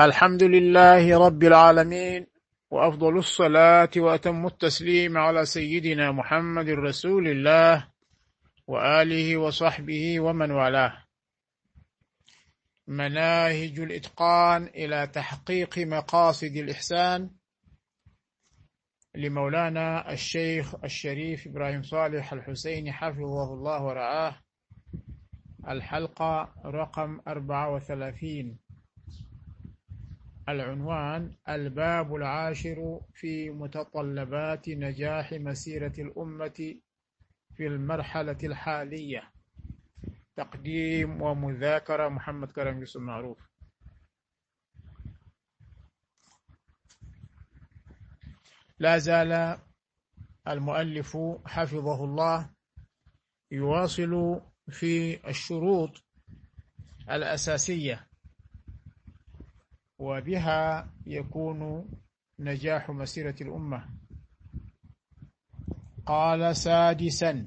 الحمد لله رب العالمين وأفضل الصلاة وأتم التسليم على سيدنا محمد رسول الله وآله وصحبه ومن والاه. مناهج الإتقان إلى تحقيق مقاصد الإحسان لمولانا الشيخ الشريف إبراهيم صالح الحسيني حفظه الله ورعاه. الحلقة رقم 34 العنوان الباب العاشر في متطلبات نجاح مسيرة الأمة في المرحلة الحالية. تقديم ومذاكرة محمد كرم يوسف معروف. لا زال المؤلف حفظه الله يواصل في الشروط الأساسية. وبها يكون نجاح مسيرة الأمة. قال سادسا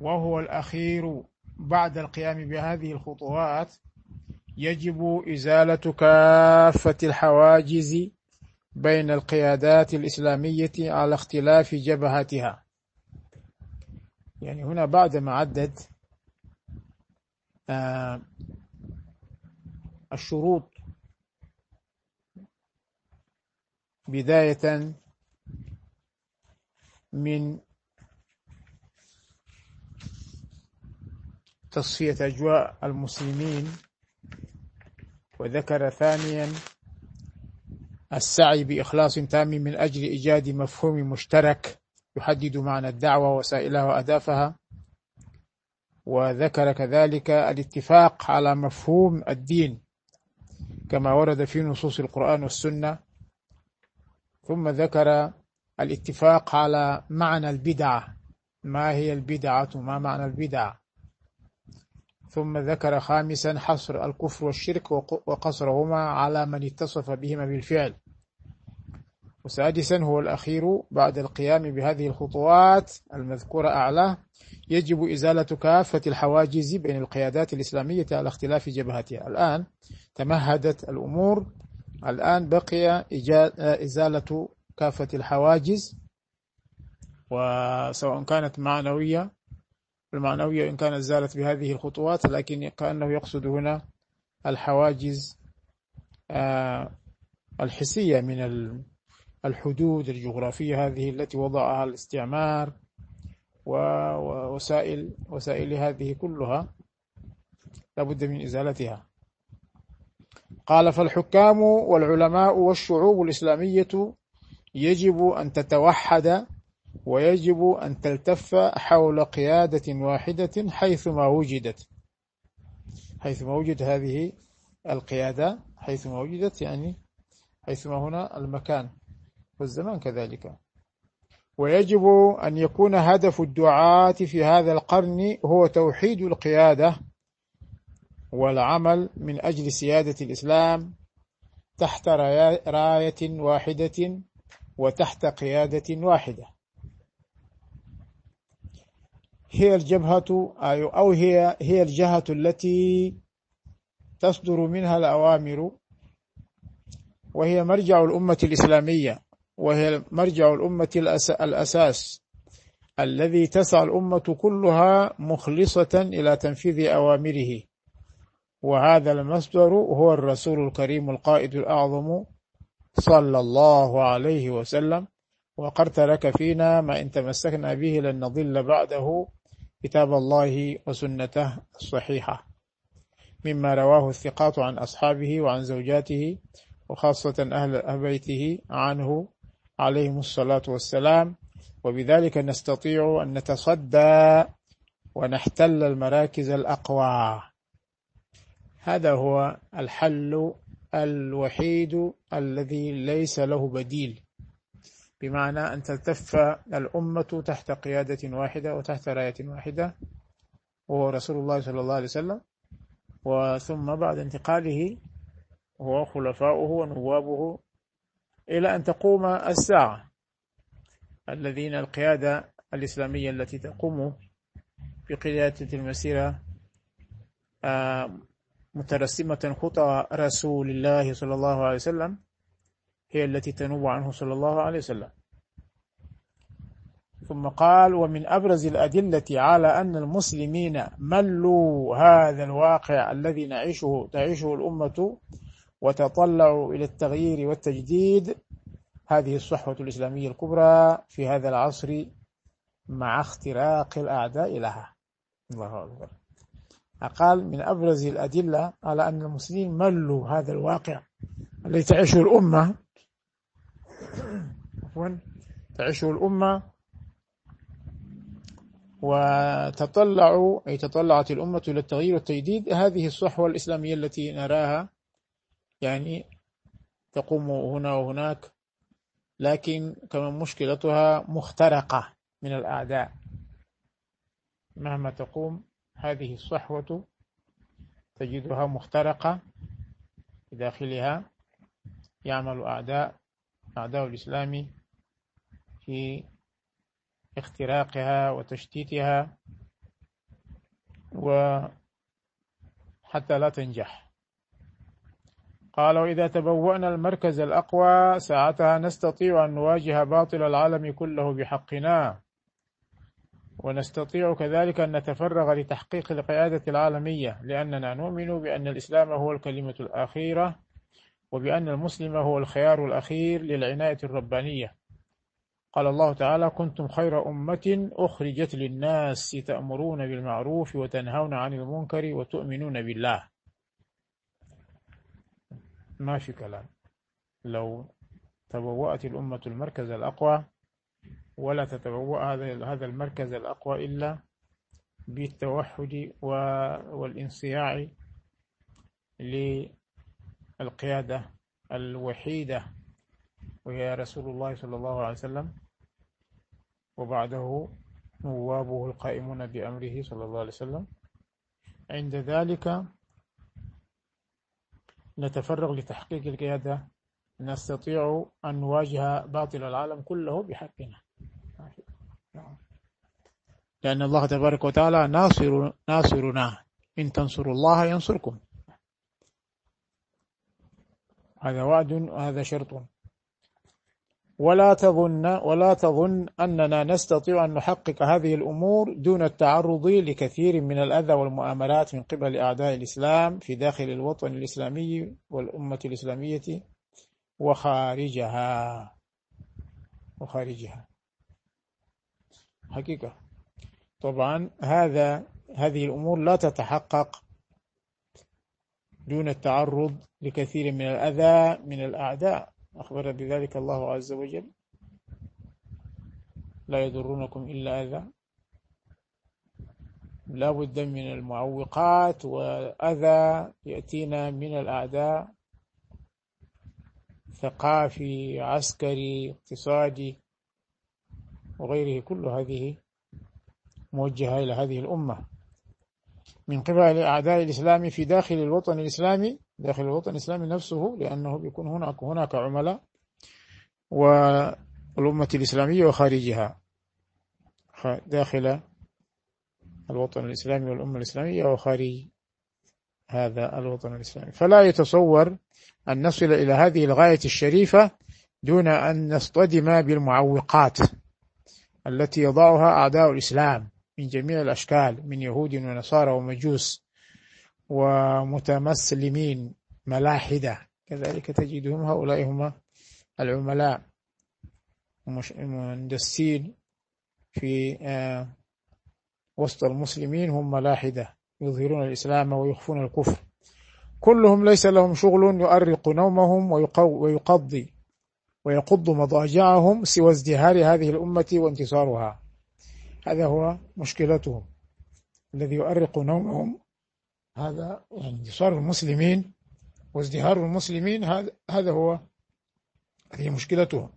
وهو الأخير بعد القيام بهذه الخطوات يجب إزالة كافة الحواجز بين القيادات الإسلامية على اختلاف جبهتها يعني هنا بعدما عدد آه الشروط بداية من تصفية أجواء المسلمين وذكر ثانيا السعي بإخلاص تام من أجل إيجاد مفهوم مشترك يحدد معنى الدعوة وسائلها وأهدافها. وذكر كذلك الاتفاق على مفهوم الدين. كما ورد في نصوص القرآن والسنة. ثم ذكر الاتفاق على معنى البدعة. ما هي البدعة؟ ما معنى البدعة؟ ثم ذكر خامسا حصر الكفر والشرك وقصرهما على من اتصف بهما بالفعل. وسادسا هو الأخير بعد القيام بهذه الخطوات المذكورة أعلاه يجب إزالة كافة الحواجز بين القيادات الإسلامية على اختلاف جبهتها. الآن تمهدت الأمور الآن بقي إزالة كافة الحواجز وسواء كانت معنوية المعنوية إن كانت زالت بهذه الخطوات لكن كأنه يقصد هنا الحواجز آه، الحسية من الحدود الجغرافية هذه التي وضعها الاستعمار ووسائل وسائل هذه كلها لابد من إزالتها. قال فالحكام والعلماء والشعوب الإسلامية يجب أن تتوحد ويجب أن تلتف حول قيادة واحدة حيثما وجدت. حيثما وجد هذه القيادة حيثما وجدت يعني حيثما هنا المكان. والزمان كذلك. ويجب أن يكون هدف الدعاة في هذا القرن هو توحيد القيادة والعمل من أجل سيادة الإسلام تحت راية واحدة وتحت قيادة واحدة. هي الجبهة أو هي هي الجهة التي تصدر منها الأوامر وهي مرجع الأمة الإسلامية. وهي مرجع الأمة الأساس الذي تسعى الأمة كلها مخلصة إلى تنفيذ أوامره. وهذا المصدر هو الرسول الكريم القائد الأعظم صلى الله عليه وسلم. وقد ترك فينا ما إن تمسكنا به لن نضل بعده. كتاب الله وسنته الصحيحة. مما رواه الثقات عن أصحابه وعن زوجاته وخاصة أهل بيته عنه. عليهم الصلاة والسلام. وبذلك نستطيع أن نتصدى ونحتل المراكز الأقوى. هذا هو الحل الوحيد الذي ليس له بديل بمعنى أن تلتف الأمة تحت قيادة واحدة وتحت راية واحدة. وهو رسول الله صلى الله عليه وسلم. وثم بعد انتقاله هو خلفاؤه ونوابه إلى أن تقوم الساعة الذين القيادة الإسلامية التي تقوم بقيادة المسيرة مترسمة خطى رسول الله صلى الله عليه وسلم هي التي تنوب عنه صلى الله عليه وسلم. ثم قال ومن أبرز الأدلة على أن المسلمين ملوا هذا الواقع الذي نعيشه تعيشه الأمة وتطلعوا إلى التغيير والتجديد. هذه الصحوة الإسلامية الكبرى في هذا العصر مع اختراق الأعداء لها. الله أكبر. أقال من أبرز الأدلة على أن المسلمين ملوا هذا الواقع الذي تعيشه الأمة. تعيشه الأمة. وتطلعوا أي تطلعت الأمة إلى التغيير والتجديد. هذه الصحوة الإسلامية التي نراها يعني تقوم هنا وهناك لكن كمان مشكلتها مخترقة من الأعداء. مهما تقوم هذه الصحوة تجدها مخترقة داخلها يعمل أعداء أعداء الإسلام في اختراقها وتشتيتها وحتى لا تنجح. قال وإذا تبوأنا المركز الأقوى ساعتها نستطيع أن نواجه باطل العالم كله بحقنا. ونستطيع كذلك أن نتفرغ لتحقيق القيادة العالمية لأننا نؤمن بأن الإسلام هو الكلمة الأخيرة وبأن المسلم هو الخيار الأخير للعناية الربانية. قال الله تعالى كنتم خير أمة أخرجت للناس تأمرون بالمعروف وتنهون عن المنكر وتؤمنون بالله. ما في كلام. لو تبوأت الأمة المركز الأقوى ولا تتبوأ هذا هذا المركز الأقوى إلا بالتوحد والانصياع للقيادة الوحيدة. وهي رسول الله صلى الله عليه وسلم. وبعده نوابه القائمون بأمره صلى الله عليه وسلم. عند ذلك نتفرغ لتحقيق القيادة. نستطيع أن نواجه باطل العالم كله بحقنا. لأن الله تبارك وتعالى ناصر ناصرنا. إن تنصروا الله ينصركم. هذا وعد وهذا شرط. ولا تظن ولا تظن أننا نستطيع أن نحقق هذه الأمور دون التعرض لكثير من الأذى والمؤامرات من قبل أعداء الإسلام في داخل الوطن الإسلامي والأمة الإسلامية وخارجها. وخارجها. حقيقة. طبعا هذا هذه الأمور لا تتحقق دون التعرض لكثير من الأذى من الأعداء. أخبر بذلك الله عز وجل. لا يضرونكم إلا أذى. لا بد من المعوقات وأذى يأتينا من الأعداء. ثقافي عسكري اقتصادي وغيره. كل هذه موجهة إلى هذه الأمة. من قبل أعداء الإسلام في داخل الوطن الإسلامي داخل الوطن الإسلامي نفسه لأنه بيكون هناك هناك عملاء والأمة الإسلامية وخارجها داخل الوطن الإسلامي والأمة الإسلامية وخارج هذا الوطن الإسلامي. فلا يتصور أن نصل إلى هذه الغاية الشريفة دون أن نصطدم بالمعوقات التي يضعها أعداء الإسلام من جميع الأشكال من يهود ونصارى ومجوس. ومتمسلمين ملاحدة. كذلك تجدهم هؤلاء هم العملاء مندسين في آه، وسط المسلمين هم ملاحدة يظهرون الإسلام ويخفون الكفر. كلهم ليس لهم شغل يؤرق نومهم ويقضي ويقض مضاجعهم سوى ازدهار هذه الأمة وانتصارها. هذا هو مشكلتهم الذي يؤرق نومهم هذا يعني انتصار المسلمين وازدهار المسلمين هذا هذا هو هذه مشكلتهم.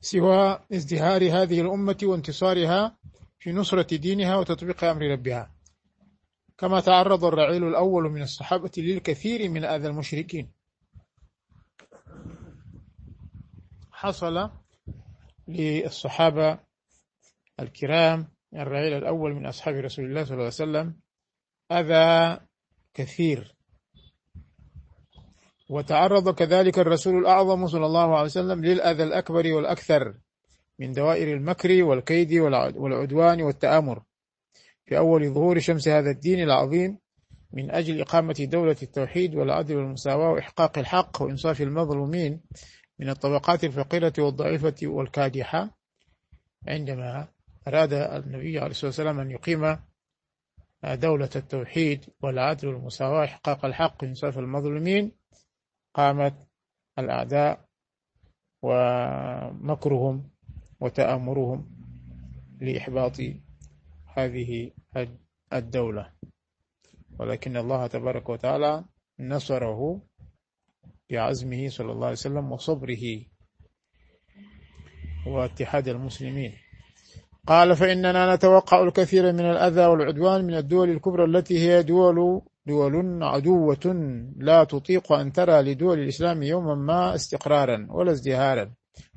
سوى ازدهار هذه الأمة وانتصارها في نصرة دينها وتطبيق أمر ربها. كما تعرض الرعيل الأول من الصحابة للكثير من أذى المشركين. حصل للصحابة الكرام الرعيل الأول من أصحاب رسول الله صلى الله عليه وسلم. أذى كثير. وتعرض كذلك الرسول الأعظم صلى الله عليه وسلم للأذى الأكبر والأكثر من دوائر المكر والكيد والعدوان والتآمر. في أول ظهور شمس هذا الدين العظيم من أجل إقامة دولة التوحيد والعدل والمساواة وإحقاق الحق وإنصاف المظلومين من الطبقات الفقيرة والضعيفة والكادحة عندما أراد النبي عليه الصلاة والسلام أن يقيم دولة التوحيد والعدل والمساواة إحقاق الحق وإنصاف المظلومين قامت الأعداء ومكرهم وتآمرهم لإحباط هذه الدولة. ولكن الله تبارك وتعالى نصره بعزمه صلى الله عليه وسلم وصبره واتحاد المسلمين. قال فإننا نتوقع الكثير من الأذى والعدوان من الدول الكبرى التي هي دول دول عدوة لا تطيق أن ترى لدول الإسلام يوما ما استقرارا ولا ازدهارا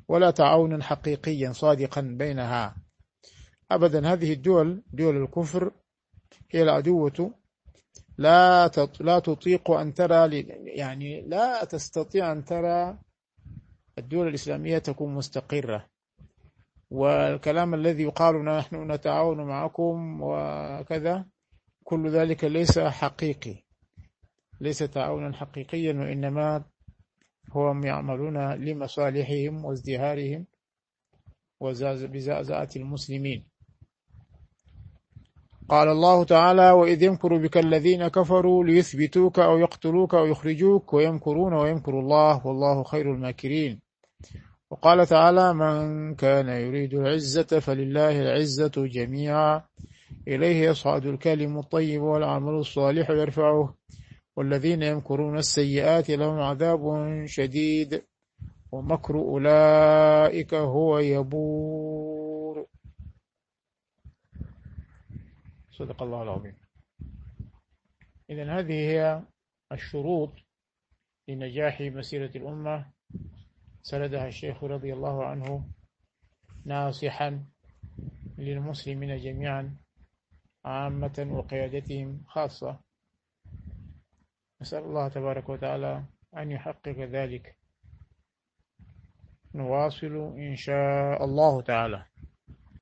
ولا تعاونا حقيقيا صادقا بينها. أبدا هذه الدول دول الكفر هي العدوة. لا لا تطيق أن ترى يعني لا تستطيع أن ترى الدول الإسلامية تكون مستقرة. والكلام الذي يقال نحن نتعاون معكم وكذا كل ذلك ليس حقيقي. ليس تعاونا حقيقيا وإنما هم يعملون لمصالحهم وازدهارهم وبزعزعة المسلمين. قال الله تعالى وإذ يمكر بك الذين كفروا ليثبتوك أو يقتلوك أو يخرجوك ويمكرون ويمكر الله والله خير الماكرين. وقال تعالى من كان يريد العزة فلله العزة جميعا. إليه يصعد الكلم الطيب والعمل الصالح يرفعه. والذين يمكرون السيئات لهم عذاب شديد. ومكر أولئك هو يبور. صدق الله العظيم. إذا هذه هي الشروط لنجاح مسيرة الأمة. سردها الشيخ رضي الله عنه ناصحا للمسلمين جميعا عامة وقيادتهم خاصة. نسأل الله تبارك وتعالى أن يحقق ذلك. نواصل إن شاء الله تعالى.